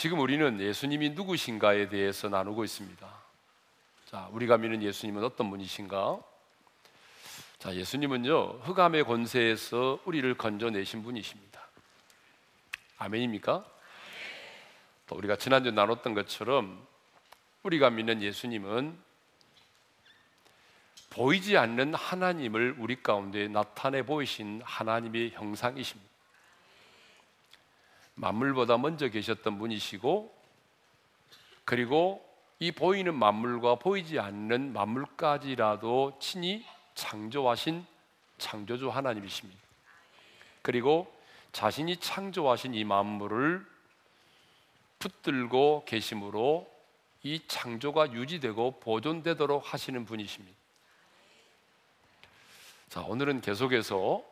지금 우리는 예수님이 누구신가에 대해서 나누고 있습니다. 자, 우리가 믿는 예수님은 어떤 분이신가? 자, 예수님은요, 흑암의 권세에서 우리를 건져내신 분이십니다. 아멘입니까? 또 우리가 지난주 나눴던 것처럼 우리가 믿는 예수님은 보이지 않는 하나님을 우리 가운데 나타내 보이신 하나님의 형상이십니다. 만물보다 먼저 계셨던 분이시고 그리고 이 보이는 만물과 보이지 않는 만물까지라도 친히 창조하신 창조주 하나님이십니다. 그리고 자신이 창조하신 이 만물을 붙들고 계심으로 이 창조가 유지되고 보존되도록 하시는 분이십니다. 자, 오늘은 계속해서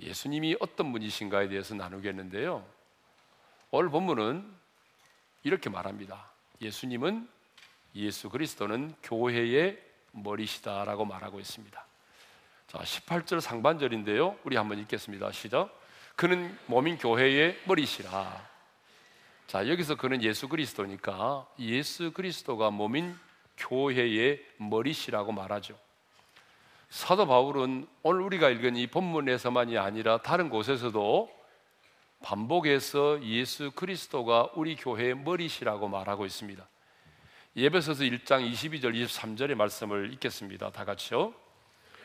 예수님이 어떤 분이신가에 대해서 나누겠는데요. 오늘 본문은 이렇게 말합니다. 예수님은 예수 그리스도는 교회의 머리시다라고 말하고 있습니다. 자, 18절 상반절인데요. 우리 한번 읽겠습니다. 시작. 그는 몸인 교회의 머리시라. 자, 여기서 그는 예수 그리스도니까 예수 그리스도가 몸인 교회의 머리시라고 말하죠. 사도 바울은 오늘 우리가 읽은 이 본문에서만이 아니라 다른 곳에서도 반복해서 예수 그리스도가 우리 교회의 머리시라고 말하고 있습니다. 예배서서 1장 22절 23절의 말씀을 읽겠습니다. 다 같이요.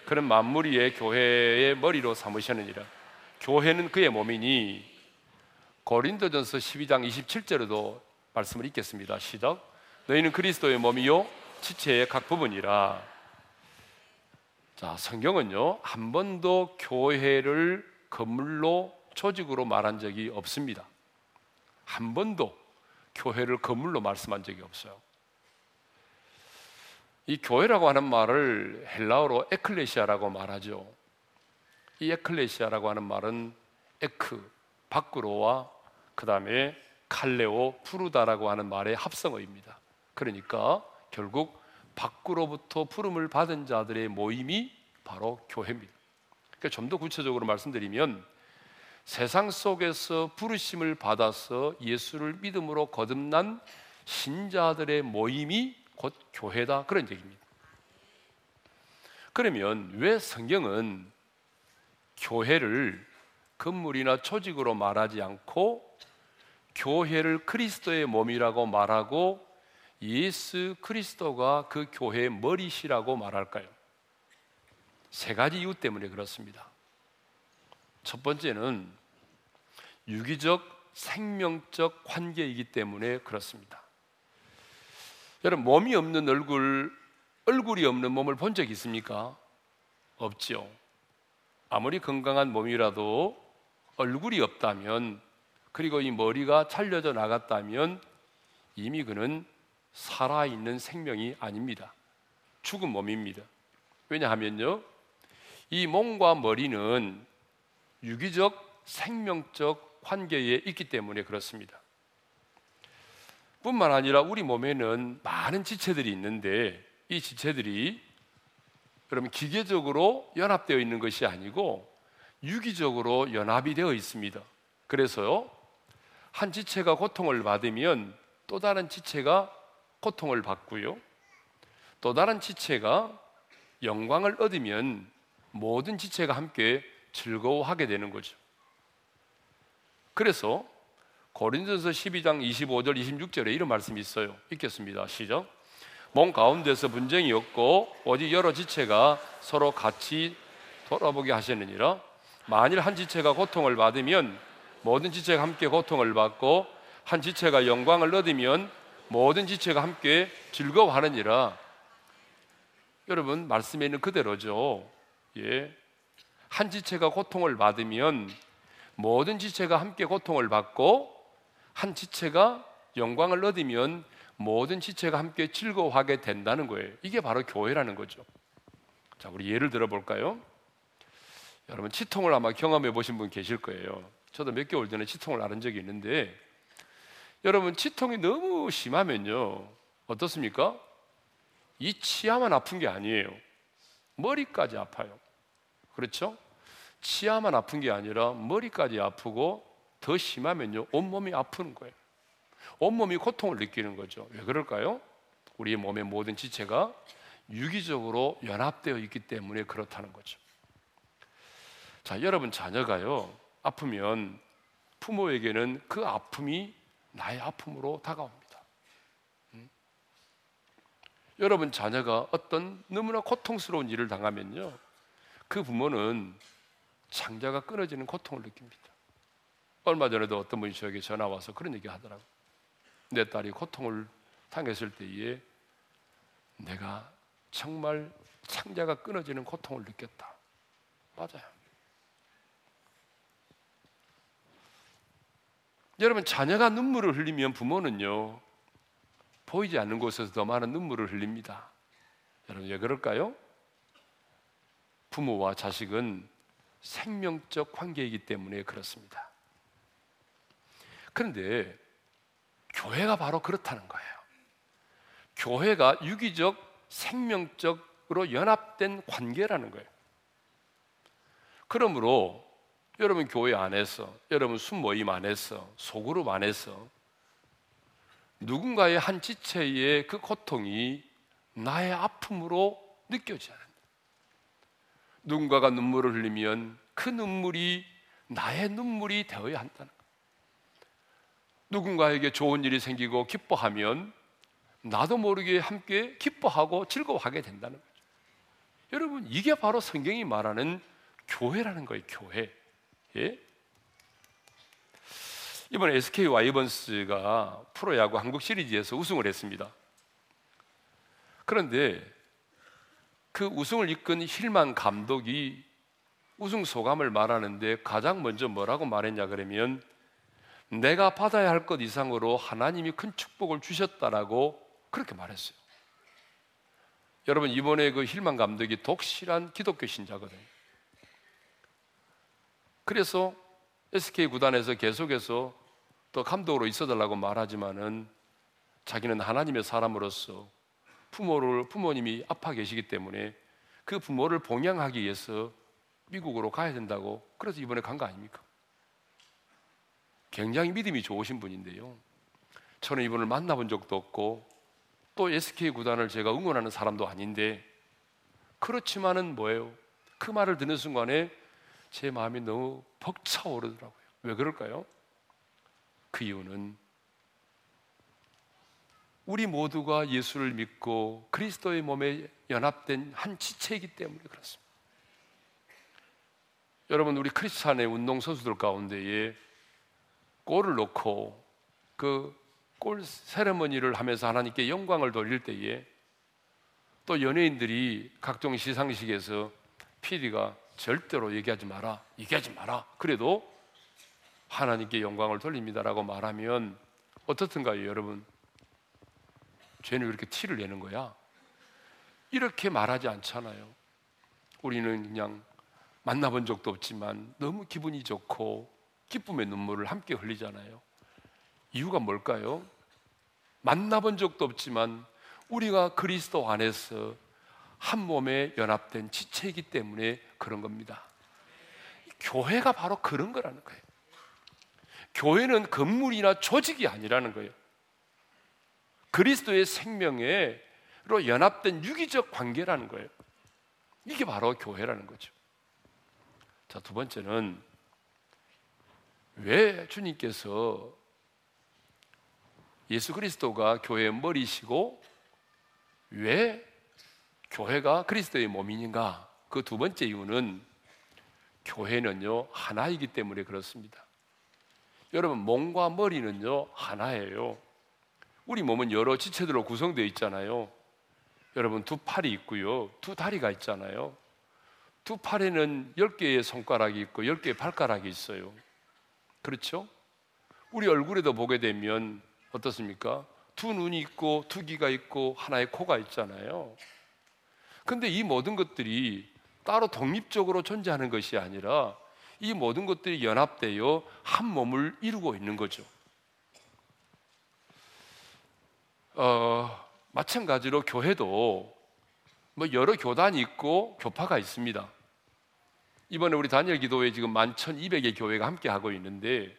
그는 만물 위에 교회의 머리로 삼으셨느니라. 교회는 그의 몸이니 고린도전서 12장 27절에도 말씀을 읽겠습니다. 시작. 너희는 그리스도의 몸이요 지체의 각 부분이라. 자, 성경은요, 한 번도 교회를 건물로 조직으로 말한 적이 없습니다. 한 번도 교회를 건물로 말씀한 적이 없어요. 이 교회라고 하는 말을 헬라어로 에클레시아라고 말하죠. 이 에클레시아라고 하는 말은 에크, 밖으로와 그 다음에 칼레오, 푸르다라고 하는 말의 합성어입니다. 그러니까 결국 밖으로부터 부름을 받은 자들의 모임이 바로 교회입니다. 그러니까 좀 더 구체적으로 말씀드리면 세상 속에서 부르심을 받아서 예수를 믿음으로 거듭난 신자들의 모임이 곧 교회다 그런 얘기입니다. 그러면 왜 성경은 교회를 건물이나 조직으로 말하지 않고 교회를 그리스도의 몸이라고 말하고 예수 그리스도가 그 교회의 머리시라고 말할까요? 세 가지 이유 때문에 그렇습니다. 첫 번째는 유기적 생명적 관계이기 때문에 그렇습니다. 여러분 몸이 없는 얼굴, 얼굴이 없는 몸을 본 적 있습니까? 없죠. 아무리 건강한 몸이라도 얼굴이 없다면 그리고 이 머리가 잘려져 나갔다면 이미 그는 살아있는 생명이 아닙니다. 죽은 몸입니다. 왜냐하면요, 이 몸과 머리는 유기적, 생명적 관계에 있기 때문에 그렇습니다. 뿐만 아니라 우리 몸에는 많은 지체들이 있는데 이 지체들이 그러면 기계적으로 연합되어 있는 것이 아니고 유기적으로 연합이 되어 있습니다. 그래서요, 한 지체가 고통을 받으면 또 다른 지체가 고통을 받고요. 또 다른 지체가 영광을 얻으면 모든 지체가 함께 즐거워하게 되는 거죠. 그래서 고린도서 12장 25절 26절에 이런 말씀이 있어요. 읽겠습니다. 시작. 몸 가운데서 분쟁이 없고 오직 여러 지체가 서로 같이 돌아보게 하시느니라. 만일 한 지체가 고통을 받으면 모든 지체가 함께 고통을 받고 한 지체가 영광을 얻으면 모든 지체가 함께 즐거워하느니라. 여러분 말씀에 있는 그대로죠. 예. 한 지체가 고통을 받으면 모든 지체가 함께 고통을 받고 한 지체가 영광을 얻으면 모든 지체가 함께 즐거워하게 된다는 거예요. 이게 바로 교회라는 거죠. 자, 우리 예를 들어 볼까요? 여러분 치통을 아마 경험해 보신 분 계실 거예요. 저도 몇 개월 전에 치통을 앓은 적이 있는데 여러분 치통이 너무 심하면요 어떻습니까? 이 치아만 아픈 게 아니에요. 머리까지 아파요. 그렇죠? 치아만 아픈 게 아니라 머리까지 아프고 더 심하면요 온몸이 아픈 거예요. 온몸이 고통을 느끼는 거죠. 왜 그럴까요? 우리 몸의 모든 지체가 유기적으로 연합되어 있기 때문에 그렇다는 거죠. 자, 여러분 자녀가요. 아프면 부모에게는 그 아픔이 나의 아픔으로 다가옵니다. 음? 여러분 자녀가 어떤 너무나 고통스러운 일을 당하면요. 그 부모는 창자가 끊어지는 고통을 느낍니다. 얼마 전에도 어떤 분이 저에게 전화 와서 그런 얘기 하더라고요. 내 딸이 고통을 당했을 때에 내가 정말 창자가 끊어지는 고통을 느꼈다. 맞아요. 여러분 자녀가 눈물을 흘리면 부모는요 보이지 않는 곳에서 더 많은 눈물을 흘립니다. 여러분 왜 그럴까요? 부모와 자식은 생명적 관계이기 때문에 그렇습니다. 그런데 교회가 바로 그렇다는 거예요. 교회가 유기적 생명적으로 연합된 관계라는 거예요. 그러므로 여러분 교회 안에서, 여러분 순모임 안에서, 소그룹 안에서 누군가의 한 지체의 그 고통이 나의 아픔으로 느껴져야 한다. 누군가가 눈물을 흘리면 그 눈물이 나의 눈물이 되어야 한다는 거예요. 누군가에게 좋은 일이 생기고 기뻐하면 나도 모르게 함께 기뻐하고 즐거워하게 된다는 거죠. 여러분, 이게 바로 성경이 말하는 교회라는 거예요, 교회. 예? 이번 SK 와이번스가 프로야구 한국 시리즈에서 우승을 했습니다. 그런데 그 우승을 이끈 힐만 감독이 우승 소감을 말하는데 가장 먼저 뭐라고 말했냐 그러면 내가 받아야 할 것 이상으로 하나님이 큰 축복을 주셨다라고 그렇게 말했어요. 여러분 이번에 그 힐만 감독이 독실한 기독교 신자거든요. 그래서 SK 구단에서 계속해서 또 감독으로 있어달라고 말하지만은 자기는 하나님의 사람으로서 부모를 부모님이 아파 계시기 때문에 그 부모를 봉양하기 위해서 미국으로 가야 된다고 그래서 이번에 간 거 아닙니까? 굉장히 믿음이 좋으신 분인데요. 저는 이분을 만나본 적도 없고 또 SK 구단을 제가 응원하는 사람도 아닌데 그렇지만은 뭐예요? 그 말을 듣는 순간에 제 마음이 너무 벅차오르더라고요. 왜 그럴까요? 그 이유는 우리 모두가 예수를 믿고 그리스도의 몸에 연합된 한 지체이기 때문에 그렇습니다. 여러분 우리 크리스찬의 운동 선수들 가운데에 골을 넣고 그 골 세레머니를 하면서 하나님께 영광을 돌릴 때에 또 연예인들이 각종 시상식에서 PD가 절대로 얘기하지 마라, 얘기하지 마라. 그래도 하나님께 영광을 돌립니다라고 말하면 어떻든가요, 여러분? 죄는 왜 이렇게 티를 내는 거야? 이렇게 말하지 않잖아요. 우리는 그냥 만나본 적도 없지만 너무 기분이 좋고 기쁨의 눈물을 함께 흘리잖아요. 이유가 뭘까요? 만나본 적도 없지만 우리가 그리스도 안에서 한 몸에 연합된 지체이기 때문에 그런 겁니다. 교회가 바로 그런 거라는 거예요. 교회는 건물이나 조직이 아니라는 거예요. 그리스도의 생명에로 연합된 유기적 관계라는 거예요. 이게 바로 교회라는 거죠. 자, 두 번째는 왜 주님께서 예수 그리스도가 교회의 머리시고 왜 교회가 그리스도의 몸이인가? 그두 번째 이유는 교회는요, 하나이기 때문에 그렇습니다. 여러분, 몸과 머리는요, 하나예요. 우리 몸은 여러 지체들로 구성되어 있잖아요. 여러분, 두 팔이 있고요, 두 다리가 있잖아요. 두 팔에는 열 개의 손가락이 있고 열 개의 발가락이 있어요. 그렇죠? 우리 얼굴에도 보게 되면 어떻습니까? 두 눈이 있고 두 귀가 있고 하나의 코가 있잖아요. 근데 이 모든 것들이 따로 독립적으로 존재하는 것이 아니라 이 모든 것들이 연합되어 한 몸을 이루고 있는 거죠. 어, 마찬가지로 교회도 뭐 여러 교단이 있고 교파가 있습니다. 이번에 우리 단일 기도회 지금 11,200의 교회가 함께 하고 있는데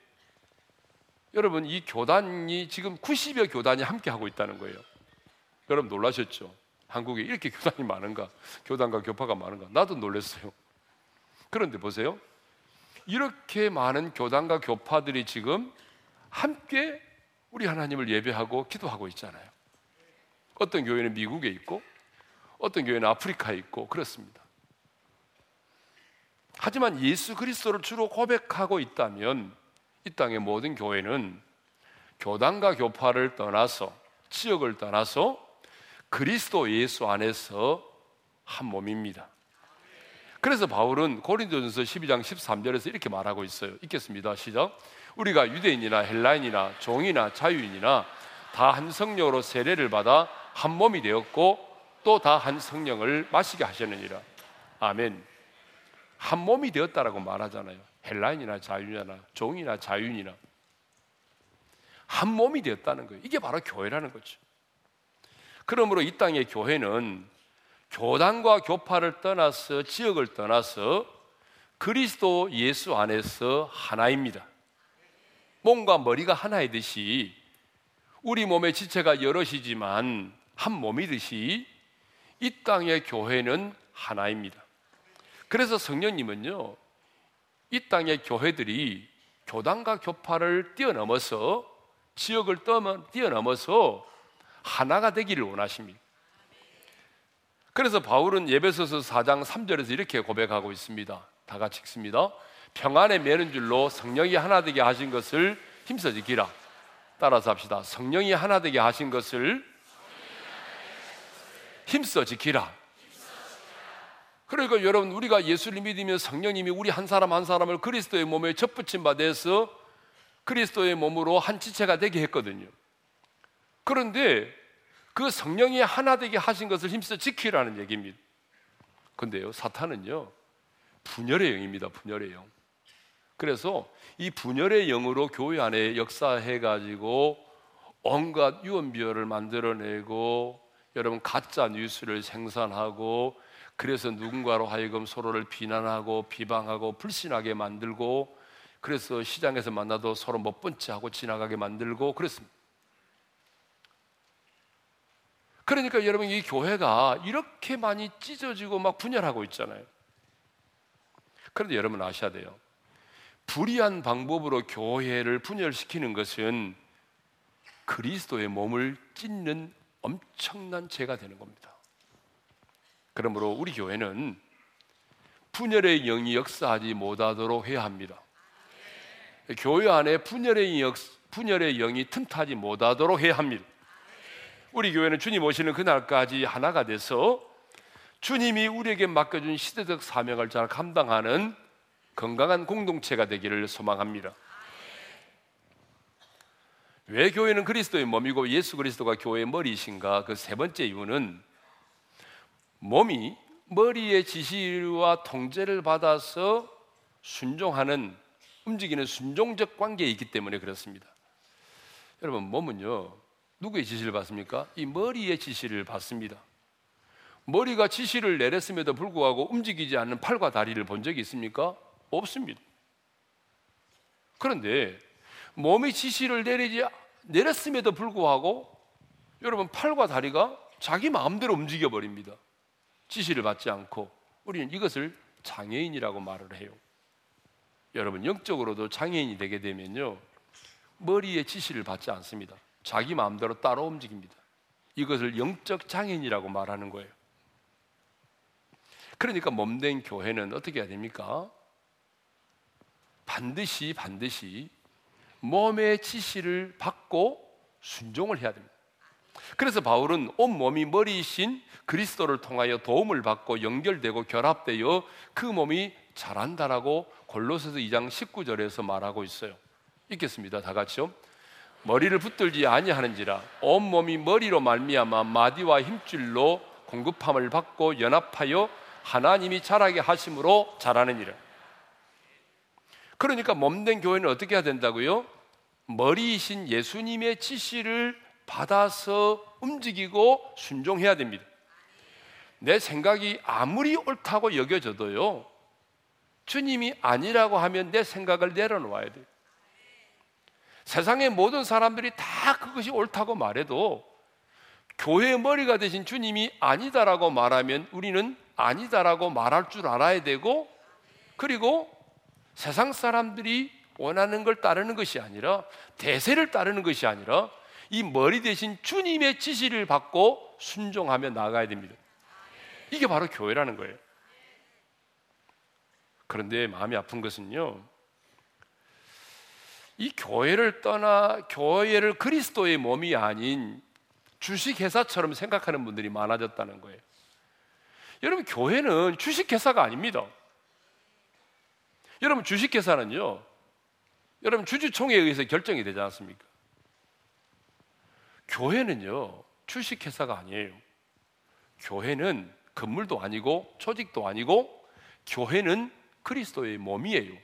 여러분 이 교단이 지금 90여 교단이 함께 하고 있다는 거예요. 여러분 놀라셨죠? 한국에 이렇게 교단이 많은가? 교단과 교파가 많은가? 나도 놀랐어요. 그런데 보세요. 이렇게 많은 교단과 교파들이 지금 함께 우리 하나님을 예배하고 기도하고 있잖아요. 어떤 교회는 미국에 있고, 어떤 교회는 아프리카에 있고, 그렇습니다. 하지만 예수 그리스도를 주로 고백하고 있다면 이 땅의 모든 교회는 교단과 교파를 떠나서 지역을 떠나서 그리스도 예수 안에서 한 몸입니다. 그래서 바울은 고린도전서 12장 13절에서 이렇게 말하고 있어요. 읽겠습니다. 시작. 우리가 유대인이나 헬라인이나 종이나 자유인이나 다 한 성령으로 세례를 받아 한 몸이 되었고 또 다 한 성령을 마시게 하셨느니라. 아멘. 한 몸이 되었다라고 말하잖아요. 헬라인이나 자유인이나 종이나 자유인이나 한 몸이 되었다는 거예요. 이게 바로 교회라는 거죠. 그러므로 이 땅의 교회는 교단과 교파를 떠나서 지역을 떠나서 그리스도 예수 안에서 하나입니다. 몸과 머리가 하나이듯이 우리 몸의 지체가 여럿이지만 한 몸이듯이 이 땅의 교회는 하나입니다. 그래서 성령님은요, 이 땅의 교회들이 교단과 교파를 뛰어넘어서 지역을 뛰어넘어서 하나가 되기를 원하십니다. 그래서 바울은 예배소서 4장 3절에서 이렇게 고백하고 있습니다. 다 같이 읽습니다. 평안에 매는 줄로 성령이 하나 되게 하신 것을 힘써 지키라. 따라서 합시다. 성령이 하나 되게 하신 것을 힘써 지키라. 그러니까 여러분 우리가 예수를 믿으면 성령님이 우리 한 사람 한 사람을 그리스도의 몸에 접붙임 받아서 그리스도의 몸으로 한 지체가 되게 했거든요. 그런데 그 성령이 하나 되게 하신 것을 힘써 지키라는 얘기입니다. 근데요, 사탄은요, 분열의 영입니다. 분열의 영. 그래서 이 분열의 영으로 교회 안에 역사해 가지고 온갖 유언비어를 만들어내고 여러분 가짜 뉴스를 생산하고 그래서 누군가로 하여금 서로를 비난하고 비방하고 불신하게 만들고 그래서 시장에서 만나도 서로 못본채 하고 지나가게 만들고 그랬습니다. 그러니까 여러분 이 교회가 이렇게 많이 찢어지고 막 분열하고 있잖아요. 그런데 여러분 아셔야 돼요. 불의한 방법으로 교회를 분열시키는 것은 그리스도의 몸을 찢는 엄청난 죄가 되는 겁니다. 그러므로 우리 교회는 분열의 영이 역사하지 못하도록 해야 합니다. 교회 안에 분열의, 영, 분열의 영이 틈타지 못하도록 해야 합니다. 우리 교회는 주님 오시는 그날까지 하나가 돼서 주님이 우리에게 맡겨준 시대적 사명을 잘 감당하는 건강한 공동체가 되기를 소망합니다. 왜 교회는 그리스도의 몸이고 예수 그리스도가 교회의 머리이신가? 그 세 번째 이유는 몸이 머리의 지시와 통제를 받아서 순종하는 움직이는 순종적 관계에 있기 때문에 그렇습니다. 여러분 몸은요 누구의 지시를 받습니까? 이 머리의 지시를 받습니다. 머리가 지시를 내렸음에도 불구하고 움직이지 않는 팔과 다리를 본 적이 있습니까? 없습니다. 그런데 몸이 지시를 내리지 내렸음에도 불구하고 여러분 팔과 다리가 자기 마음대로 움직여 버립니다. 지시를 받지 않고 우리는 이것을 장애인이라고 말을 해요. 여러분 영적으로도 장애인이 되게 되면요 머리의 지시를 받지 않습니다. 자기 마음대로 따로 움직입니다. 이것을 영적 장애인이라고 말하는 거예요. 그러니까 몸된 교회는 어떻게 해야 됩니까? 반드시 반드시 몸의 지시를 받고 순종을 해야 됩니다. 그래서 바울은 온 몸이 머리이신 그리스도를 통하여 도움을 받고 연결되고 결합되어 그 몸이 자란다라고 골로새서 2장 19절에서 말하고 있어요. 읽겠습니다. 다 같이요. 머리를 붙들지 아니하는지라 온 몸이 머리로 말미암아 마디와 힘줄로 공급함을 받고 연합하여 하나님이 자라게 하심으로 자라느니라. 그러니까 몸된 교회는 어떻게 해야 된다고요? 머리이신 예수님의 지시를 받아서 움직이고 순종해야 됩니다. 내 생각이 아무리 옳다고 여겨져도요, 주님이 아니라고 하면 내 생각을 내려놓아야 돼요. 세상의 모든 사람들이 다 그것이 옳다고 말해도 교회의 머리가 되신 주님이 아니다라고 말하면 우리는 아니다라고 말할 줄 알아야 되고 그리고 세상 사람들이 원하는 걸 따르는 것이 아니라 대세를 따르는 것이 아니라 이 머리 대신 주님의 지시를 받고 순종하며 나가야 됩니다. 이게 바로 교회라는 거예요. 그런데 마음이 아픈 것은요. 이 교회를 떠나 교회를 그리스도의 몸이 아닌 주식회사처럼 생각하는 분들이 많아졌다는 거예요. 여러분, 교회는 주식회사가 아닙니다. 여러분, 주식회사는요, 여러분, 주주총회에 의해서 결정이 되지 않습니까? 교회는요, 주식회사가 아니에요. 교회는 건물도 아니고, 조직도 아니고, 교회는 그리스도의 몸이에요.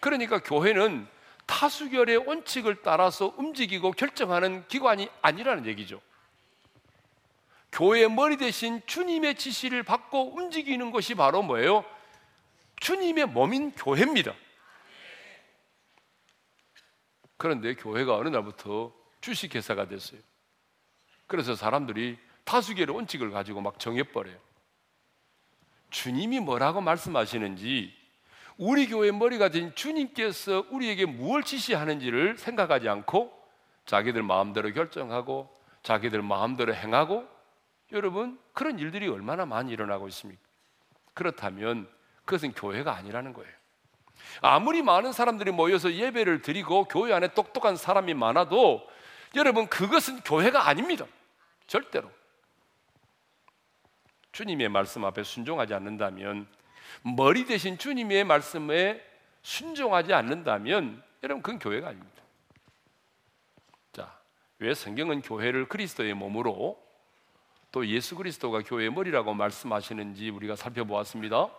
그러니까 교회는 타수결의 원칙을 따라서 움직이고 결정하는 기관이 아니라는 얘기죠. 교회의 머리 대신 주님의 지시를 받고 움직이는 것이 바로 뭐예요? 주님의 몸인 교회입니다. 그런데 교회가 어느 날부터 주식회사가 됐어요. 그래서 사람들이 다수결의 원칙을 가지고 막 정해버려요. 주님이 뭐라고 말씀하시는지 우리 교회 머리가 된 주님께서 우리에게 무엇을 지시하는지를 생각하지 않고 자기들 마음대로 결정하고 자기들 마음대로 행하고 여러분 그런 일들이 얼마나 많이 일어나고 있습니까? 그렇다면 그것은 교회가 아니라는 거예요. 아무리 많은 사람들이 모여서 예배를 드리고 교회 안에 똑똑한 사람이 많아도 여러분 그것은 교회가 아닙니다. 절대로. 주님의 말씀 앞에 순종하지 않는다면 머리 대신 주님의 말씀에 순종하지 않는다면 여러분 그건 교회가 아닙니다. 자, 왜 성경은 교회를 그리스도의 몸으로 또 예수 그리스도가 교회의 머리라고 말씀하시는지 우리가 살펴보았습니다.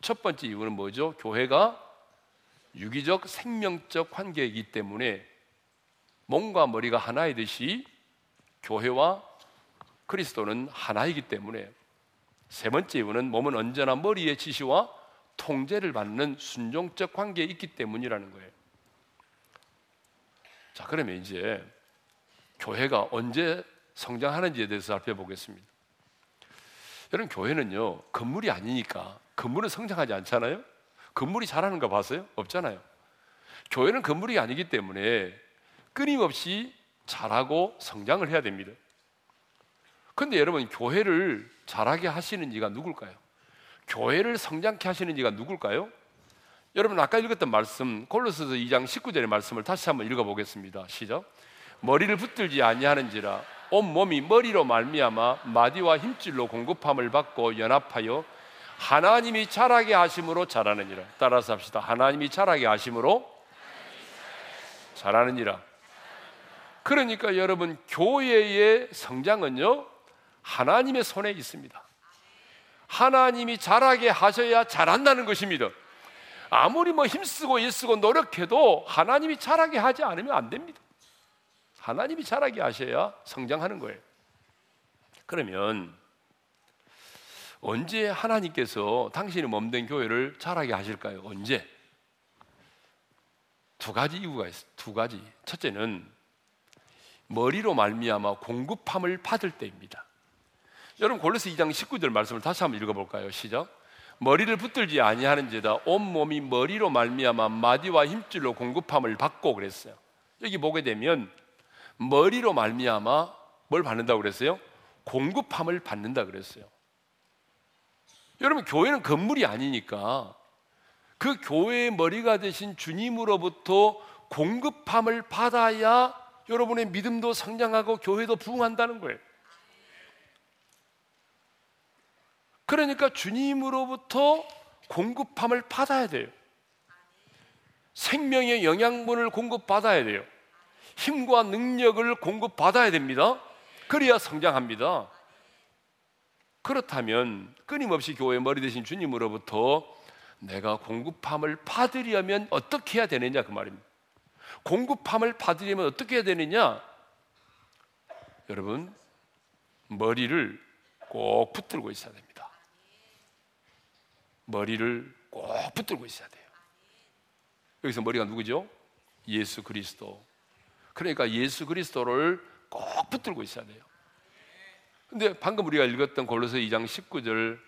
첫 번째 이유는 뭐죠? 교회가 유기적 생명적 관계이기 때문에 몸과 머리가 하나이듯이 교회와 그리스도는 하나이기 때문에 세 번째 이유는 몸은 언제나 머리의 지시와 통제를 받는 순종적 관계에 있기 때문이라는 거예요. 자, 그러면 이제 교회가 언제 성장하는지에 대해서 살펴보겠습니다. 여러분, 교회는요, 건물이 아니니까 건물은 성장하지 않잖아요? 건물이 자라는 거 봤어요? 없잖아요. 교회는 건물이 아니기 때문에 끊임없이 자라고 성장을 해야 됩니다. 근데 여러분, 교회를 자라게 하시는 이가 누굴까요? 교회를 성장케 하시는 이가 누굴까요? 여러분 아까 읽었던 말씀 골로새서 2장 19절의 말씀을 다시 한번 읽어 보겠습니다. 시작. 머리를 붙들지 아니하는지라 온 몸이 머리로 말미암아 마디와 힘줄로 공급함을 받고 연합하여 하나님이 자라게 하심으로 자라느니라. 따라서 합시다. 하나님이 자라게 하심으로 자라느니라. 그러니까 여러분 교회의 성장은요 하나님의 손에 있습니다. 하나님이 자라게 하셔야 자란다는 것입니다. 아무리 뭐 힘쓰고 일쓰고 노력해도 하나님이 자라게 하지 않으면 안 됩니다. 하나님이 자라게 하셔야 성장하는 거예요. 그러면 언제 하나님께서 당신의 몸된 교회를 자라게 하실까요? 언제? 두 가지 이유가 있어요. 두 가지. 첫째는 머리로 말미암아 공급함을 받을 때입니다. 여러분 골로새 2장 19절 말씀을 다시 한번 읽어볼까요? 시작. 머리를 붙들지 아니하는지다 온 몸이 머리로 말미암아 마디와 힘줄로 공급함을 받고 그랬어요. 여기 보게 되면 머리로 말미암아 뭘 받는다고 그랬어요? 공급함을 받는다 그랬어요. 여러분 교회는 건물이 아니니까 그 교회의 머리가 되신 주님으로부터 공급함을 받아야 여러분의 믿음도 성장하고 교회도 부흥한다는 거예요. 그러니까 주님으로부터 공급함을 받아야 돼요. 생명의 영양분을 공급받아야 돼요. 힘과 능력을 공급받아야 됩니다. 그래야 성장합니다. 그렇다면 끊임없이 교회 머리 대신 주님으로부터 내가 공급함을 받으려면 어떻게 해야 되느냐 그 말입니다. 공급함을 받으려면 어떻게 해야 되느냐? 여러분 머리를 꼭 붙들고 있어야 됩니다. 머리를 꼭 붙들고 있어야 돼요. 여기서 머리가 누구죠? 예수 그리스도. 그러니까 예수 그리스도를 꼭 붙들고 있어야 돼요. 근데 방금 우리가 읽었던 골로새 2장 19절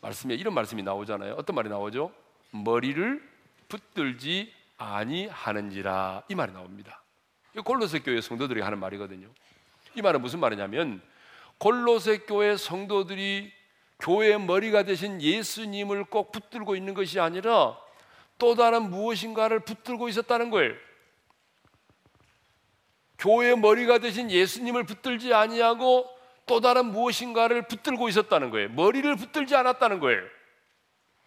말씀에 이런 말씀이 나오잖아요. 어떤 말이 나오죠? 머리를 붙들지 아니하는지라 이 말이 나옵니다. 이 골로새 교회 성도들이 하는 말이거든요. 이 말은 무슨 말이냐면 골로새 교회 성도들이 교회의 머리가 되신 예수님을 꼭 붙들고 있는 것이 아니라 또 다른 무엇인가를 붙들고 있었다는 거예요. 교회의 머리가 되신 예수님을 붙들지 아니하고 또 다른 무엇인가를 붙들고 있었다는 거예요. 머리를 붙들지 않았다는 거예요.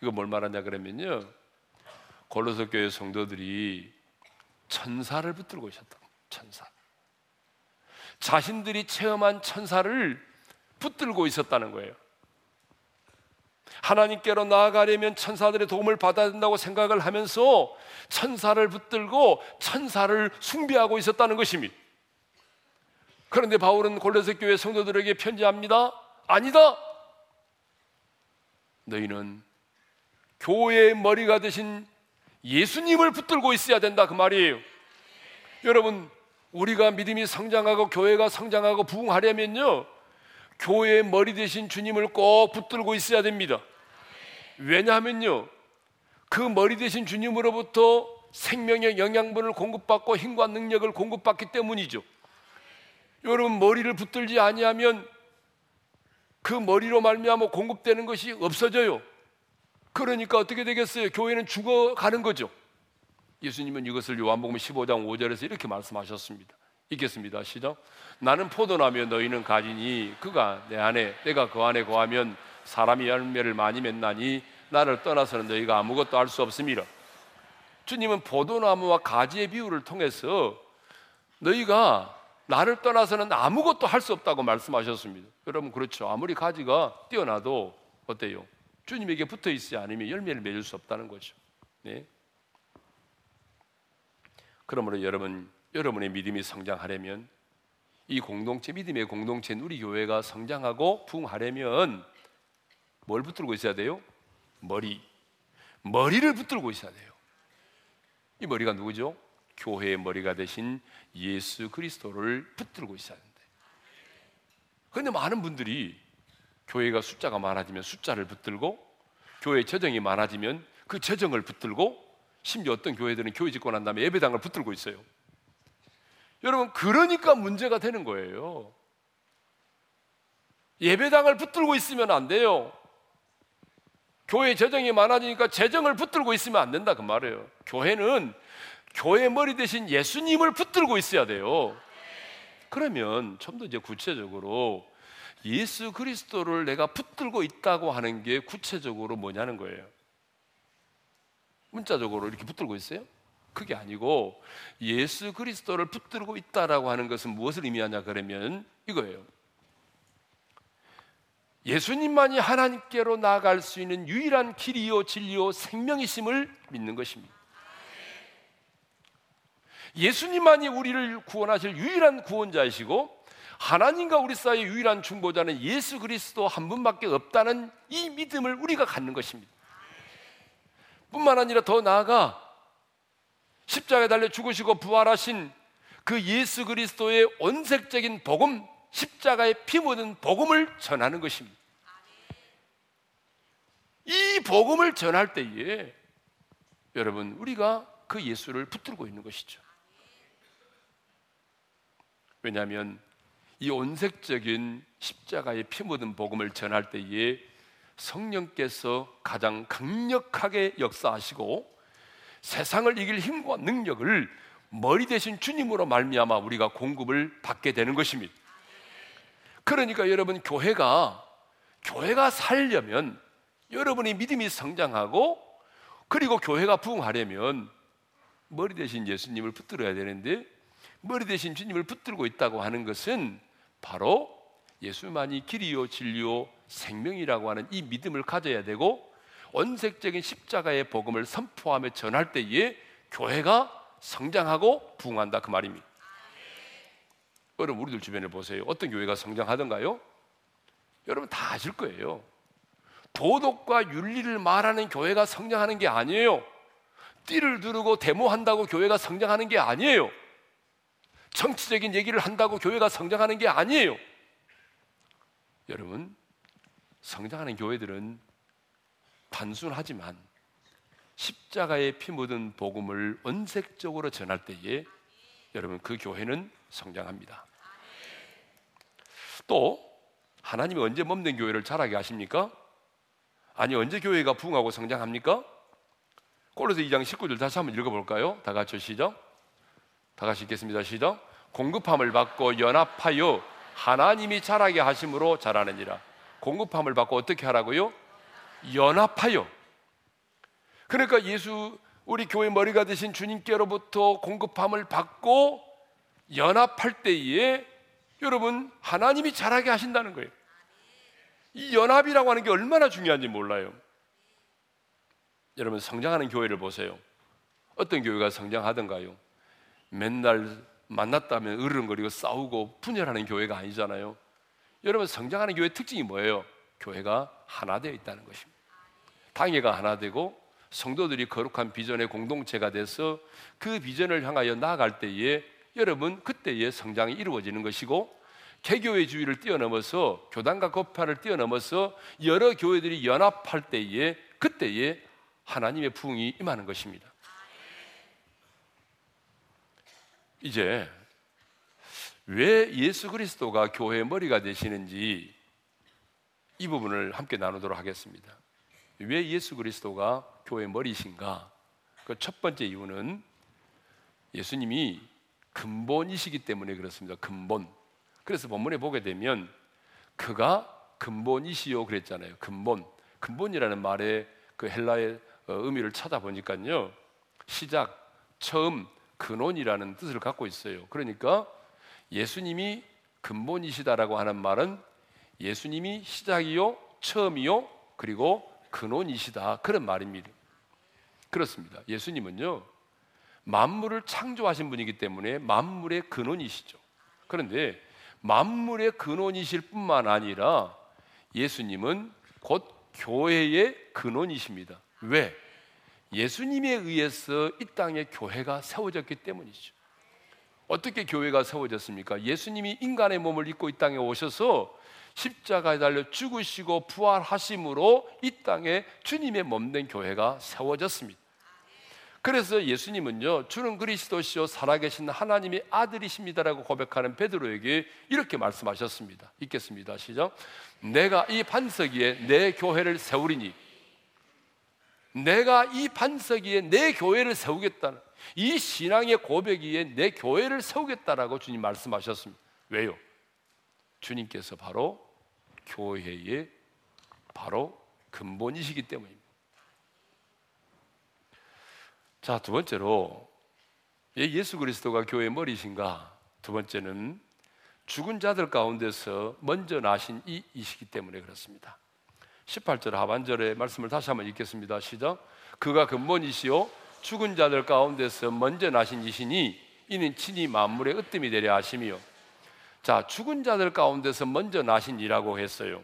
이거 뭘 말하냐 그러면요. 골로새 교회 성도들이 천사를 붙들고 있었다. 천사. 자신들이 체험한 천사를 붙들고 있었다는 거예요. 하나님께로 나아가려면 천사들의 도움을 받아야 된다고 생각을 하면서 천사를 붙들고 천사를 숭배하고 있었다는 것입니다. 그런데 바울은 골로새 교회 성도들에게 편지합니다. 아니다. 너희는 교회의 머리가 되신 예수님을 붙들고 있어야 된다 그 말이에요. 여러분 우리가 믿음이 성장하고 교회가 성장하고 부흥하려면요 교회의 머리 되신 주님을 꼭 붙들고 있어야 됩니다. 왜냐하면요 그 머리 되신 주님으로부터 생명의 영양분을 공급받고 힘과 능력을 공급받기 때문이죠. 여러분 머리를 붙들지 아니하면 그 머리로 말미암아 공급되는 것이 없어져요. 그러니까 어떻게 되겠어요? 교회는 죽어가는 거죠. 예수님은 이것을 요한복음 15장 5절에서 이렇게 말씀하셨습니다. 읽겠습니다. 시작. 나는 포도나며 너희는 가지니 그가 내 안에 내가 그 안에 거하면 사람이 열매를 많이 맺나니 나를 떠나서는 너희가 아무것도 할 수 없습니다. 주님은 포도나무와 가지의 비유를 통해서 너희가 나를 떠나서는 아무것도 할 수 없다고 말씀하셨습니다. 여러분 그렇죠. 아무리 가지가 뛰어나도 어때요? 주님에게 붙어 있지 않으면 열매를 맺을 수 없다는 거죠. 네. 그러므로 여러분 여러분의 믿음이 성장하려면 이 공동체 믿음의 공동체인 우리 교회가 성장하고 부흥하려면 뭘 붙들고 있어야 돼요? 머리. 머리를 붙들고 있어야 돼요. 이 머리가 누구죠? 교회의 머리가 되신 예수 그리스도를 붙들고 있어야 된다. 그런데 많은 분들이 교회가 숫자가 많아지면 숫자를 붙들고 교회 재정이 많아지면 그 재정을 붙들고 심지어 어떤 교회들은 교회 난 다음에 예배당을 붙들고 있어요. 여러분 그러니까 문제가 되는 거예요. 예배당을 붙들고 있으면 안 돼요. 교회 재정이 많아지니까 재정을 붙들고 있으면 안 된다 그 말이에요. 교회는 교회 머리 대신 예수님을 붙들고 있어야 돼요. 그러면 좀 더 이제 구체적으로 예수 그리스도를 내가 붙들고 있다고 하는 게 구체적으로 뭐냐는 거예요. 문자적으로 이렇게 붙들고 있어요? 그게 아니고 예수 그리스도를 붙들고 있다라고 하는 것은 무엇을 의미하냐 그러면 이거예요. 예수님만이 하나님께로 나아갈 수 있는 유일한 길이요 진리요 생명이심을 믿는 것입니다. 예수님만이 우리를 구원하실 유일한 구원자이시고 하나님과 우리 사이의 유일한 중보자는 예수 그리스도 한 분밖에 없다는 이 믿음을 우리가 갖는 것입니다. 뿐만 아니라 더 나아가 십자가에 달려 죽으시고 부활하신 그 예수 그리스도의 원색적인 복음, 십자가에 피 묻은 복음을 전하는 것입니다. 이 복음을 전할 때에 여러분 우리가 그 예수를 붙들고 있는 것이죠. 왜냐하면 이 온색적인 십자가의 피 묻은 복음을 전할 때에 성령께서 가장 강력하게 역사하시고 세상을 이길 힘과 능력을 머리 대신 주님으로 말미암아 우리가 공급을 받게 되는 것입니다. 그러니까 여러분 교회가 교회가 살려면 여러분이 믿음이 성장하고 그리고 교회가 부흥하려면 머리 대신 예수님을 붙들어야 되는데 머리 대신 주님을 붙들고 있다고 하는 것은 바로 예수만이 길이요 진리요 생명이라고 하는 이 믿음을 가져야 되고 원색적인 십자가의 복음을 선포하며 전할 때에 교회가 성장하고 부흥한다 그 말입니다. 여러분 우리들 주변에 보세요. 어떤 교회가 성장하던가요? 여러분 다 아실 거예요. 도덕과 윤리를 말하는 교회가 성장하는 게 아니에요. 띠를 두르고 데모한다고 교회가 성장하는 게 아니에요. 정치적인 얘기를 한다고 교회가 성장하는 게 아니에요. 여러분, 성장하는 교회들은 단순하지만 십자가에 피 묻은 복음을 원색적으로 전할 때에 여러분 그 교회는 성장합니다. 또 하나님이 언제 몸된 교회를 자라게 하십니까? 아니 언제 교회가 부흥하고 성장합니까? 골로새 2장 19절 다시 한번 읽어볼까요? 다 같이 시작. 다 같이 읽겠습니다. 시작. 공급함을 받고 연합하여 하나님이 자라게 하심으로 자라느니라. 공급함을 받고 어떻게 하라고요? 연합하여. 그러니까 예수 우리 교회 머리가 되신 주님께로부터 공급함을 받고 연합할 때에 여러분 하나님이 자라게 하신다는 거예요. 이 연합이라고 하는 게 얼마나 중요한지 몰라요. 여러분 성장하는 교회를 보세요. 어떤 교회가 성장하던가요? 맨날 만났다면 으르렁거리고 싸우고 분열하는 교회가 아니잖아요. 여러분 성장하는 교회 특징이 뭐예요? 교회가 하나 되어 있다는 것입니다. 당회가 하나 되고 성도들이 거룩한 비전의 공동체가 돼서 그 비전을 향하여 나아갈 때에 여러분 그때의 성장이 이루어지는 것이고 개교의 주의를 뛰어넘어서 교단과 거파를 뛰어넘어서 여러 교회들이 연합할 때에 그때에 하나님의 부흥이 임하는 것입니다. 이제 왜 예수 그리스도가 교회의 머리가 되시는지 이 부분을 함께 나누도록 하겠습니다. 왜 예수 그리스도가 교회의 머리신가? 그 첫 번째 이유는 예수님이 근본이시기 때문에 그렇습니다. 근본. 그래서 본문에 보게 되면 그가 근본이시요 그랬잖아요. 근본. 근본이라는 말의 그 헬라의 어, 의미를 찾아보니까요. 시작, 처음, 근원이라는 뜻을 갖고 있어요. 그러니까 예수님이 근본이시다라고 하는 말은 예수님이 시작이요, 처음이요, 그리고 근원이시다. 그런 말입니다. 그렇습니다. 예수님은요, 만물을 창조하신 분이기 때문에 만물의 근원이시죠. 그런데 만물의 근원이실 뿐만 아니라 예수님은 곧 교회의 근원이십니다. 왜? 예수님에 의해서 이 땅에 교회가 세워졌기 때문이죠. 어떻게 교회가 세워졌습니까? 예수님이 인간의 몸을 입고 이 땅에 오셔서 십자가에 달려 죽으시고 부활하심으로 이 땅에 주님의 몸된 교회가 세워졌습니다. 그래서 예수님은요, 주는 그리스도시요 살아계신 하나님의 아들이십니다라고 고백하는 베드로에게 이렇게 말씀하셨습니다. 읽겠습니다. 시작. 내가 이 반석 위에 내 교회를 세우리니 내가 이 반석 위에 내 교회를 세우겠다는 이 신앙의 고백 위에 내 교회를 세우겠다라고 주님 말씀하셨습니다. 왜요? 주님께서 바로 교회의 바로 근본이시기 때문입니다. 자, 두 번째로 예수 그리스도가 교회의 머리신가? 두 번째는 죽은 자들 가운데서 먼저 나신 이이시기 때문에 그렇습니다. 18절 하반절의 말씀을 다시 한번 읽겠습니다. 시작. 그가 근본이시요 죽은 자들 가운데서 먼저 나신 이시니 이는 친히 만물의 으뜸이 되려 하심이요. 자, 죽은 자들 가운데서 먼저 나신 이라고 했어요.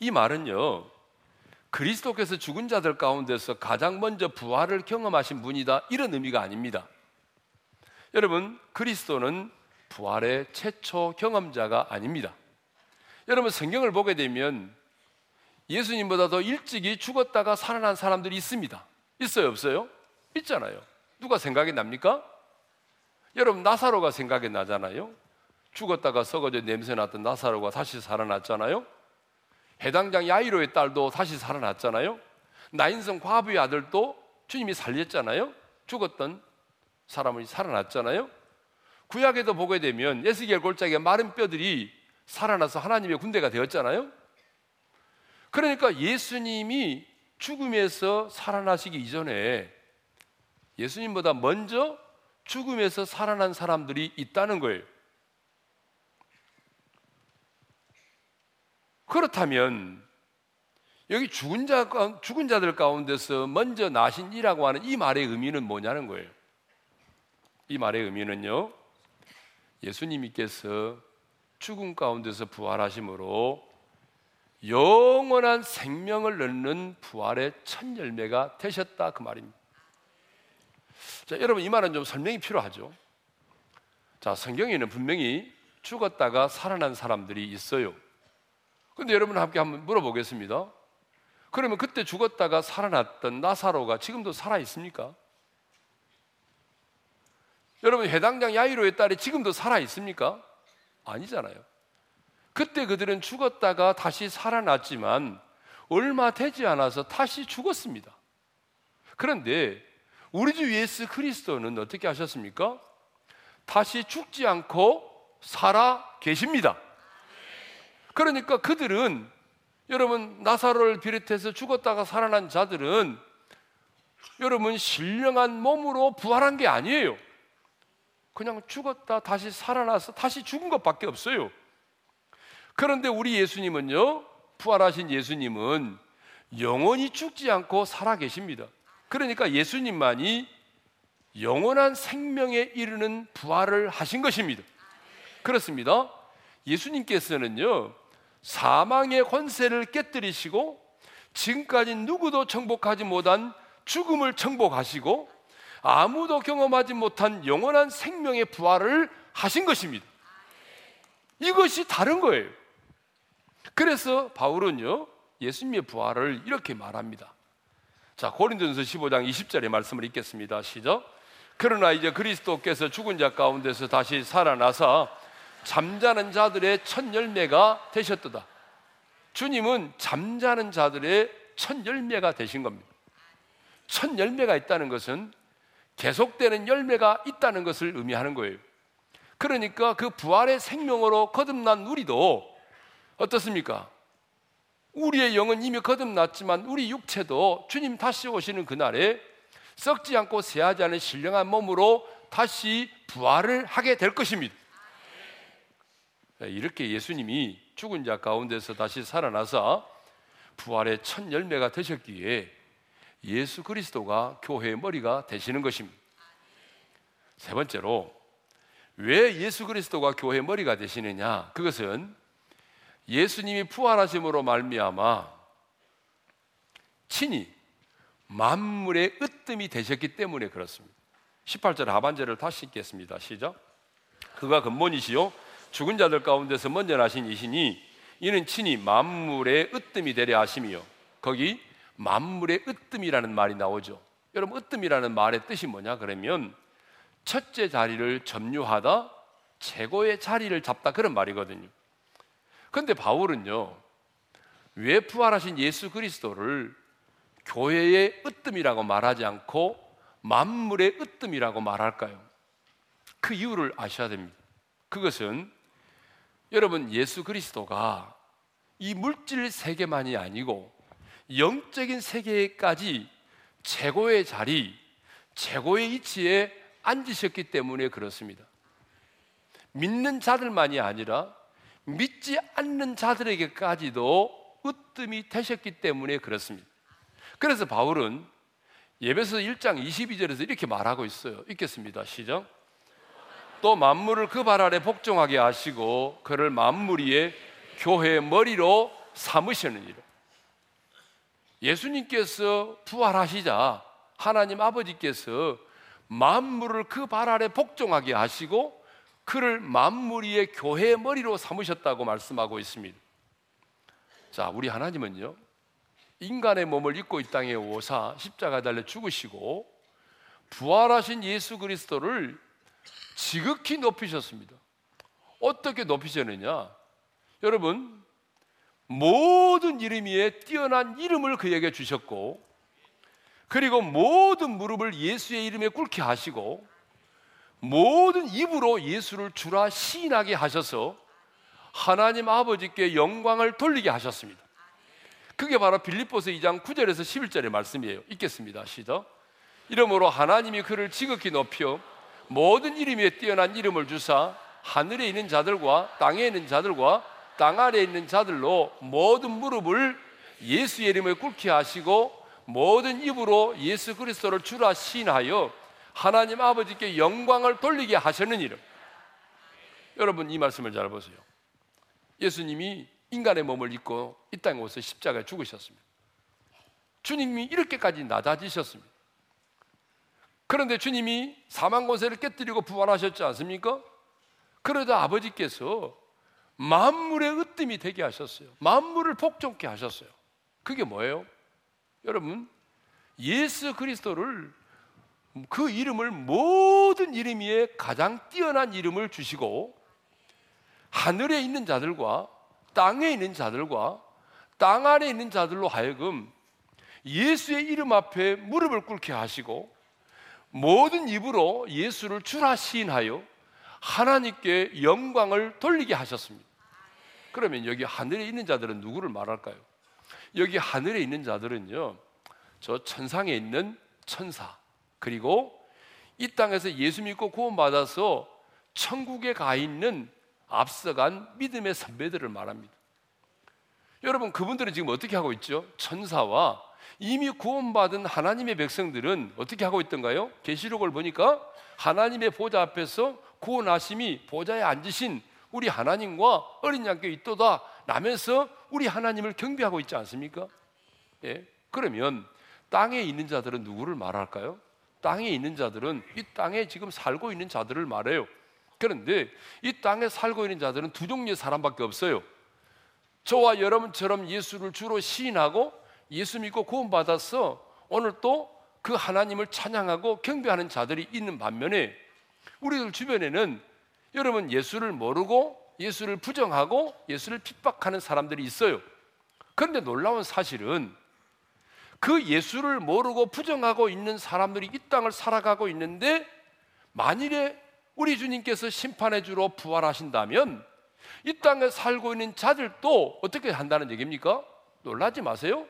이 말은요. 그리스도께서 죽은 자들 가운데서 가장 먼저 부활을 경험하신 분이다. 이런 의미가 아닙니다. 여러분, 그리스도는 부활의 최초 경험자가 아닙니다. 여러분, 성경을 보게 되면 예수님보다 더 일찍이 죽었다가 살아난 사람들이 있습니다. 있어요, 없어요? 있잖아요. 누가 생각이 납니까? 여러분, 나사로가 생각이 나잖아요. 죽었다가 썩어져 냄새 났던 나사로가 다시 살아났잖아요. 해당장 야이로의 딸도 다시 살아났잖아요. 나인성 과부의 아들도 주님이 살렸잖아요. 죽었던 사람이 살아났잖아요. 구약에도 보게 되면 예스겔 골짜기에 마른 뼈들이 살아나서 하나님의 군대가 되었잖아요. 그러니까 예수님이 죽음에서 살아나시기 이전에 예수님보다 먼저 죽음에서 살아난 사람들이 있다는 거예요. 그렇다면 여기 죽은 자 죽은 자들 가운데서 먼저 나신 이라고 하는 이 말의 의미는 뭐냐는 거예요. 이 말의 의미는요. 예수님께서 죽음 가운데서 부활하심으로 영원한 생명을 넣는 부활의 첫 열매가 되셨다 그 말입니다. 자, 여러분 이 말은 좀 설명이 필요하죠. 자, 성경에는 분명히 죽었다가 살아난 사람들이 있어요. 근데 여러분 함께 한번 물어보겠습니다. 그러면 그때 죽었다가 살아났던 나사로가 지금도 살아 있습니까? 여러분 해당장 야이로의 딸이 지금도 살아 있습니까? 아니잖아요. 그때 그들은 죽었다가 다시 살아났지만 얼마 되지 않아서 다시 죽었습니다. 그런데 우리 주 예수 그리스도는 어떻게 하셨습니까? 다시 죽지 않고 살아 계십니다. 그러니까 그들은 여러분 나사로를 비롯해서 죽었다가 살아난 자들은 여러분 신령한 몸으로 부활한 게 아니에요. 그냥 죽었다 다시 살아나서 다시 죽은 것밖에 없어요. 그런데 우리 예수님은요, 부활하신 예수님은 영원히 죽지 않고 살아 계십니다. 그러니까 예수님만이 영원한 생명에 이르는 부활을 하신 것입니다. 그렇습니다. 예수님께서는요, 사망의 권세를 깨뜨리시고 지금까지 누구도 정복하지 못한 죽음을 정복하시고 아무도 경험하지 못한 영원한 생명의 부활을 하신 것입니다. 이것이 다른 거예요. 그래서 바울은요, 예수님의 부활을 이렇게 말합니다. 자, 고린도전서 15장 20절의 말씀을 읽겠습니다. 시작. 그러나 이제 그리스도께서 죽은 자 가운데서 다시 살아나사 잠자는 자들의 첫 열매가 되셨도다. 주님은 잠자는 자들의 첫 열매가 되신 겁니다. 첫 열매가 있다는 것은 계속되는 열매가 있다는 것을 의미하는 거예요. 그러니까 그 부활의 생명으로 거듭난 우리도 어떻습니까? 우리의 영은 이미 거듭났지만 우리 육체도 주님 다시 오시는 그날에 썩지 않고 쇠하지 않은 신령한 몸으로 다시 부활을 하게 될 것입니다. 이렇게 예수님이 죽은 자 가운데서 다시 살아나서 부활의 첫 열매가 되셨기에 예수 그리스도가 교회의 머리가 되시는 것입니다. 세 번째로 왜 예수 그리스도가 교회의 머리가 되시느냐? 그것은 예수님이 부활하심으로 말미암아 친히 만물의 으뜸이 되셨기 때문에 그렇습니다. 18절 하반절을 다시 읽겠습니다. 시작. 그가 근본이시요 죽은 자들 가운데서 먼저 나신 이시니 이는 친히 만물의 으뜸이 되려 하심이요. 거기 만물의 으뜸이라는 말이 나오죠. 여러분 으뜸이라는 말의 뜻이 뭐냐 그러면 첫째 자리를 점유하다 최고의 자리를 잡다 그런 말이거든요. 근데 바울은요, 왜 부활하신 예수 그리스도를 교회의 으뜸이라고 말하지 않고 만물의 으뜸이라고 말할까요? 그 이유를 아셔야 됩니다. 그것은 여러분 예수 그리스도가 이 물질 세계만이 아니고 영적인 세계까지 최고의 자리, 최고의 위치에 앉으셨기 때문에 그렇습니다. 믿는 자들만이 아니라 믿지 않는 자들에게까지도 으뜸이 되셨기 때문에 그렇습니다. 그래서 바울은 예배서 1장 22절에서 이렇게 말하고 있어요. 읽겠습니다. 시작. 또 만물을 그 발 아래 복종하게 하시고 그를 만물 위에 교회의 머리로 삼으셨느니라. 예수님께서 부활하시자 하나님 아버지께서 만물을 그 발 아래 복종하게 하시고 그를 만물 위의 교회의 머리로 삼으셨다고 말씀하고 있습니다. 자, 우리 하나님은요. 인간의 몸을 입고 이 땅에 오사 십자가 달려 죽으시고 부활하신 예수 그리스도를 지극히 높이셨습니다. 어떻게 높이셨느냐? 여러분, 모든 이름 위에 뛰어난 이름을 그에게 주셨고, 그리고 모든 무릎을 예수의 이름에 꿇게 하시고, 모든 입으로 예수를 주라 시인하게 하셔서 하나님 아버지께 영광을 돌리게 하셨습니다. 그게 바로 빌립보서 2장 9절에서 11절의 말씀이에요. 읽겠습니다. 시작. 이름으로 하나님이 그를 지극히 높여 모든 이름에 뛰어난 이름을 주사 하늘에 있는 자들과 땅에 있는 자들과 땅 아래에 있는 자들로 모든 무릎을 예수의 이름에 꿇게 하시고 모든 입으로 예수 그리스도를 주라 시인하여 하나님 아버지께 영광을 돌리게 하셨는 이름. 여러분 이 말씀을 잘 보세요. 예수님이 인간의 몸을 입고 이 땅에 오서 십자가에 죽으셨습니다. 주님이 이렇게까지 낮아지셨습니다. 그런데 주님이 사망 권세를 깨뜨리고 부활하셨지 않습니까? 그러자 아버지께서 만물의 으뜸이 되게 하셨어요. 만물을 복종케 하셨어요. 그게 뭐예요? 여러분, 예수 그리스도를 그 이름을 모든 이름 위에 가장 뛰어난 이름을 주시고 하늘에 있는 자들과 땅에 있는 자들과 땅 안에 있는 자들로 하여금 예수의 이름 앞에 무릎을 꿇게 하시고 모든 입으로 예수를 주라 시인하여 하나님께 영광을 돌리게 하셨습니다. 그러면 여기 하늘에 있는 자들은 누구를 말할까요? 여기 하늘에 있는 자들은요, 저 천상에 있는 천사, 그리고 이 땅에서 예수 믿고 구원받아서 천국에 가 있는 앞서간 믿음의 선배들을 말합니다. 여러분, 그분들은 지금 어떻게 하고 있죠? 천사와 이미 구원받은 하나님의 백성들은 어떻게 하고 있던가요? 계시록을 보니까 하나님의 보좌 앞에서 구원하심이 보좌에 앉으신 우리 하나님과 어린 양께 있도다 라면서 우리 하나님을 경배하고 있지 않습니까? 예. 그러면 땅에 있는 자들은 누구를 말할까요? 땅에 있는 자들은 이 땅에 지금 살고 있는 자들을 말해요. 그런데 이 땅에 살고 있는 자들은 두 종류의 사람밖에 없어요. 저와 여러분처럼 예수를 주로 시인하고 예수 믿고 구원받아서 오늘 또 그 하나님을 찬양하고 경배하는 자들이 있는 반면에 우리들 주변에는 여러분 예수를 모르고 예수를 부정하고 예수를 핍박하는 사람들이 있어요. 그런데 놀라운 사실은 그 예수를 모르고 부정하고 있는 사람들이 이 땅을 살아가고 있는데 만일에 우리 주님께서 심판의 주로 부활하신다면 이 땅에 살고 있는 자들도 어떻게 한다는 얘기입니까? 놀라지 마세요.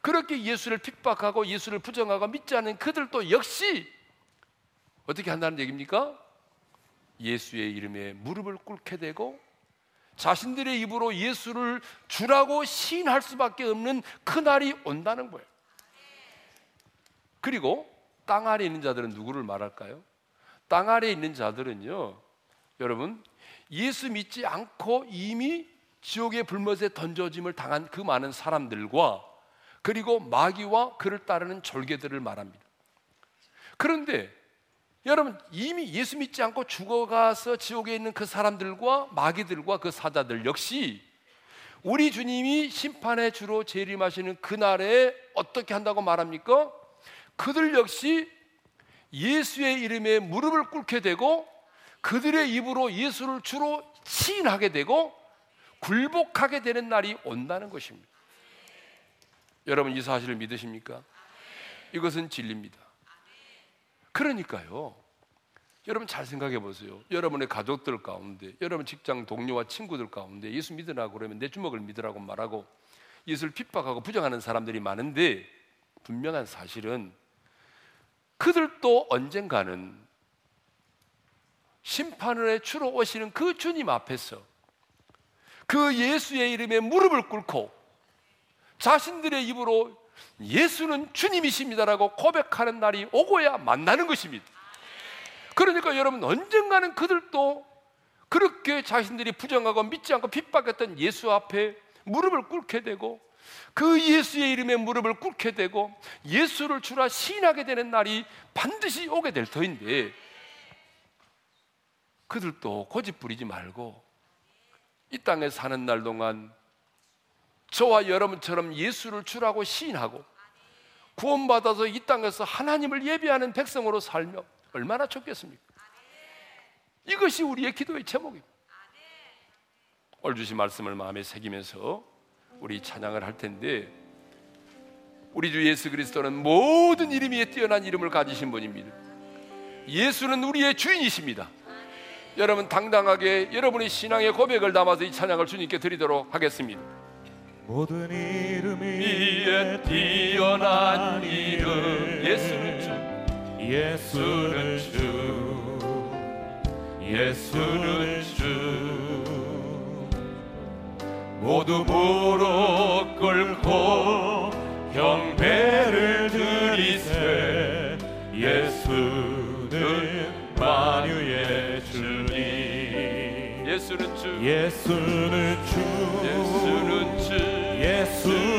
그렇게 예수를 핍박하고 예수를 부정하고 믿지 않는 그들도 역시 어떻게 한다는 얘기입니까? 예수의 이름에 무릎을 꿇게 되고 자신들의 입으로 예수를 주라고 시인할 수밖에 없는 그날이 온다는 거예요. 그리고 땅 아래 있는 자들은 누구를 말할까요? 땅 아래 있는 자들은요, 여러분, 예수 믿지 않고 이미 지옥의 불못에 던져짐을 당한 그 많은 사람들과 그리고 마귀와 그를 따르는 졸개들을 말합니다. 그런데 여러분 이미 예수 믿지 않고 죽어가서 지옥에 있는 그 사람들과 마귀들과 그 사자들 역시 우리 주님이 심판의 주로 재림하시는 그날에 어떻게 한다고 말합니까? 그들 역시 예수의 이름에 무릎을 꿇게 되고 그들의 입으로 예수를 주로 시인하게 되고 굴복하게 되는 날이 온다는 것입니다. 여러분 이 사실을 믿으십니까? 이것은 진리입니다. 그러니까요. 여러분 잘 생각해 보세요. 여러분의 가족들 가운데, 여러분 직장 동료와 친구들 가운데 예수 믿으라고 그러면 내 주먹을 믿으라고 말하고 예수를 핍박하고 부정하는 사람들이 많은데 분명한 사실은 그들도 언젠가는 심판을 주로 오시는 그 주님 앞에서 그 예수의 이름에 무릎을 꿇고 자신들의 입으로 예수는 주님이십니다라고 고백하는 날이 오고야 만나는 것입니다. 그러니까 여러분 언젠가는 그들도 그렇게 자신들이 부정하고 믿지 않고 핍박했던 예수 앞에 무릎을 꿇게 되고 그 예수의 이름에 무릎을 꿇게 되고 예수를 주라 시인하게 되는 날이 반드시 오게 될 터인데 그들도 고집 부리지 말고 이 땅에 사는 날 동안 저와 여러분처럼 예수를 주라고 시인하고 구원받아서 이 땅에서 하나님을 예배하는 백성으로 살며 얼마나 좋겠습니까? 이것이 우리의 기도의 제목입니다. 오늘 주신 말씀을 마음에 새기면서 우리 찬양을 할 텐데 우리 주 예수 그리스도는 모든 이름 위에 뛰어난 이름을 가지신 분입니다. 예수는 우리의 주인이십니다. 여러분 당당하게 여러분의 신앙의 고백을 담아서 이 찬양을 주님께 드리도록 하겠습니다. 모든 이름 위에 뛰어난 이름. 예수는 주. 예수는 주. 예수는 주. 모두 무릎 꿇고 경배를 드리세. 예수는 만유의 주님 예수는 주. 예수는 주. 예수는 주 예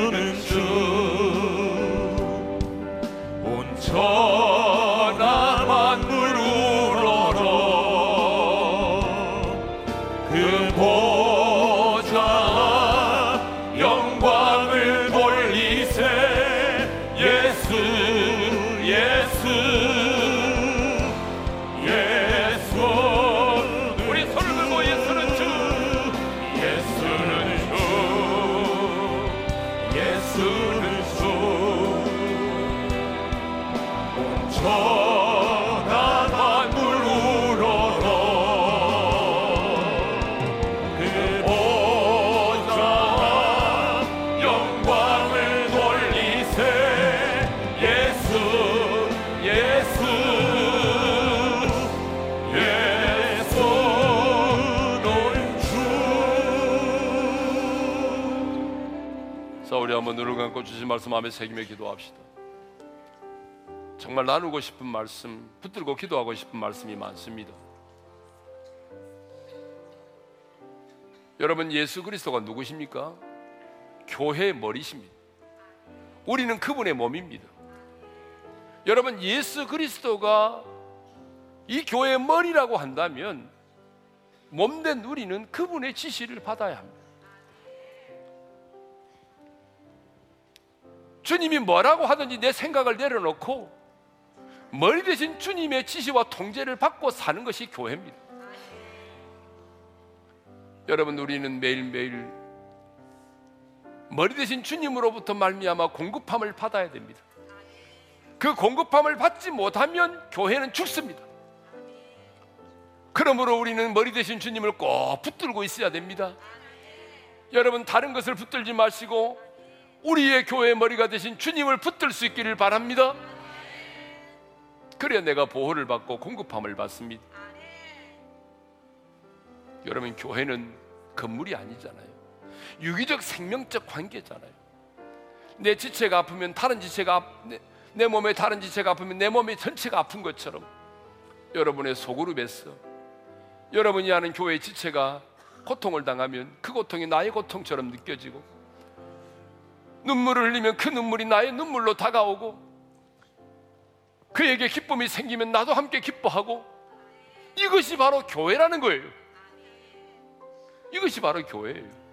말씀 마음에 새기며 기도합시다. 정말 나누고 싶은 말씀 붙들고 기도하고 싶은 말씀이 많습니다. 여러분 예수 그리스도가 누구십니까? 교회의 머리십니다. 우리는 그분의 몸입니다. 여러분 예수 그리스도가 이 교회의 머리라고 한다면 몸된 우리는 그분의 지시를 받아야 합니다 주님이 뭐라고 하든지 내 생각을 내려놓고 머리 대신 주님의 지시와 통제를 받고 사는 것이 교회입니다. 여러분 우리는 매일매일 머리 대신 주님으로부터 말미암아 공급함을 받아야 됩니다. 그 공급함을 받지 못하면 교회는 죽습니다. 그러므로 우리는 머리 대신 주님을 꼭 붙들고 있어야 됩니다. 여러분 다른 것을 붙들지 마시고 우리의 교회의 머리가 되신 주님을 붙들 수 있기를 바랍니다. 그래야 내가 보호를 받고 공급함을 받습니다. 여러분 교회는 건물이 아니잖아요. 유기적 생명적 관계잖아요. 내 지체가 아프면 다른 지체가 아- 내, 내 몸에 다른 지체가 아프면 내 몸의 전체가 아픈 것처럼 여러분의 소그룹에서 여러분이 아는 교회의 지체가 고통을 당하면 그 고통이 나의 고통처럼 느껴지고 눈물을 흘리면 그 눈물이 나의 눈물로 다가오고 그에게 기쁨이 생기면 나도 함께 기뻐하고 이것이 바로 교회라는 거예요. 이것이 바로 교회예요.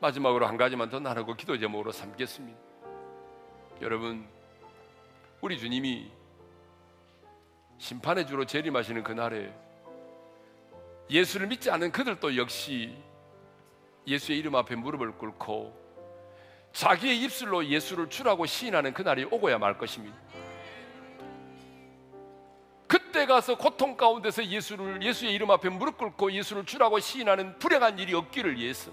마지막으로 한 가지만 더 나누고 기도 제목으로 삼겠습니다. 여러분, 우리 주님이 심판의 주로 재림하시는 그날에 예수를 믿지 않은 그들도 역시 예수의 이름 앞에 무릎을 꿇고 자기의 입술로 예수를 주라고 시인하는 그날이 오고야 말 것입니다. 그때 가서 고통 가운데서 예수를 예수의 이름 앞에 무릎 꿇고 예수를 주라고 시인하는 불행한 일이 없기를 위해서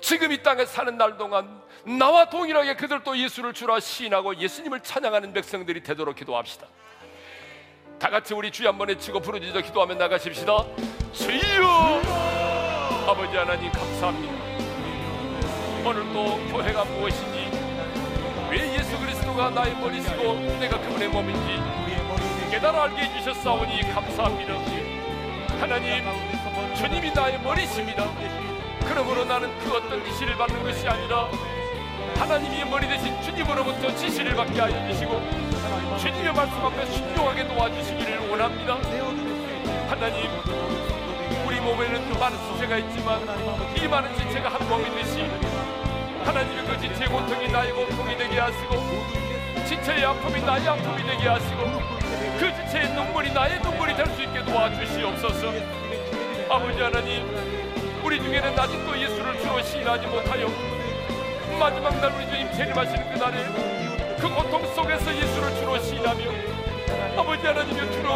지금 이 땅에 사는 날 동안 나와 동일하게 그들도 예수를 주라 시인하고 예수님을 찬양하는 백성들이 되도록 기도합시다. 다 같이 우리 주여 한번 외치고 부르짖어 기도하며 나가십시다. 주여 아버지 하나님 감사합니다. 오늘도 교회가 무엇인지 왜 예수 그리스도가 나의 머리시고 내가 그분의 몸인지 깨달아 알게 해주셨사오니 감사합니다. 하나님 주님이 나의 머리십니다. 그러므로 나는 그 어떤 지시를 받는 것이 아니라 하나님이 머리 대신 주님으로부터 지시를 받게 하여 주시고 주님의 말씀 앞에 순종하게 도와주시기를 원합니다. 하나님 몸에는 많은 지체가 있지만 이 많은 지체가 한 몸이듯이 하나님의 그 지체의 고통이 나의 고통이 되게 하시고 지체의 아픔이 나의 아픔이 되게 하시고 그 지체의 눈물이 나의 눈물이 될 수 있게 도와주시옵소서. 아버지 하나님 우리 중에는 아직도 예수를 주로 시인하지 못하여 마지막 날 우리 주님 재림하시는 그날에 그 고통 속에서 예수를 주로 시인하며 아버지 하나님의 주로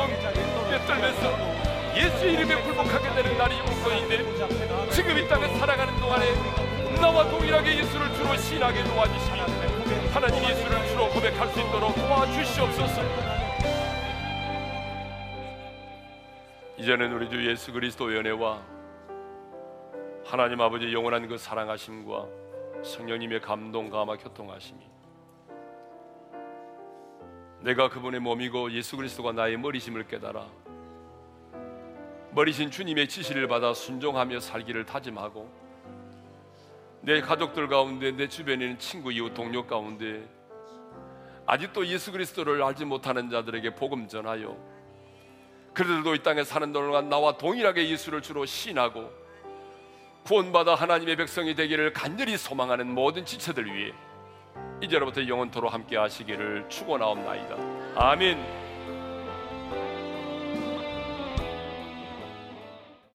떨면서 예수 이름에 굴복하게 되는 날이 올 것인데 지금 이 땅에 살아가는 동안에 나와 동일하게 예수를 주로 시인하게 도와주시니 하나님 예수를 주로 고백할 수 있도록 도와주시옵소서. 이제는 우리 주 예수 그리스도의 은혜와 하나님 아버지 영원한 그 사랑하심과 성령님의 감동 감화 교통하심이 내가 그분의 몸이고 예수 그리스도가 나의 머리심을 깨달아 머리신 주님의 지시를 받아 순종하며 살기를 다짐하고 내 가족들 가운데 내 주변에 있는 친구 이웃 동료 가운데 아직도 예수 그리스도를 알지 못하는 자들에게 복음 전하여 그들도 이 땅에 사는 동안 나와 동일하게 예수를 주로 신하고 구원받아 하나님의 백성이 되기를 간절히 소망하는 모든 지체들 위해 이제로부터 영원토로 함께 하시기를 축원하옵나이다. 아멘.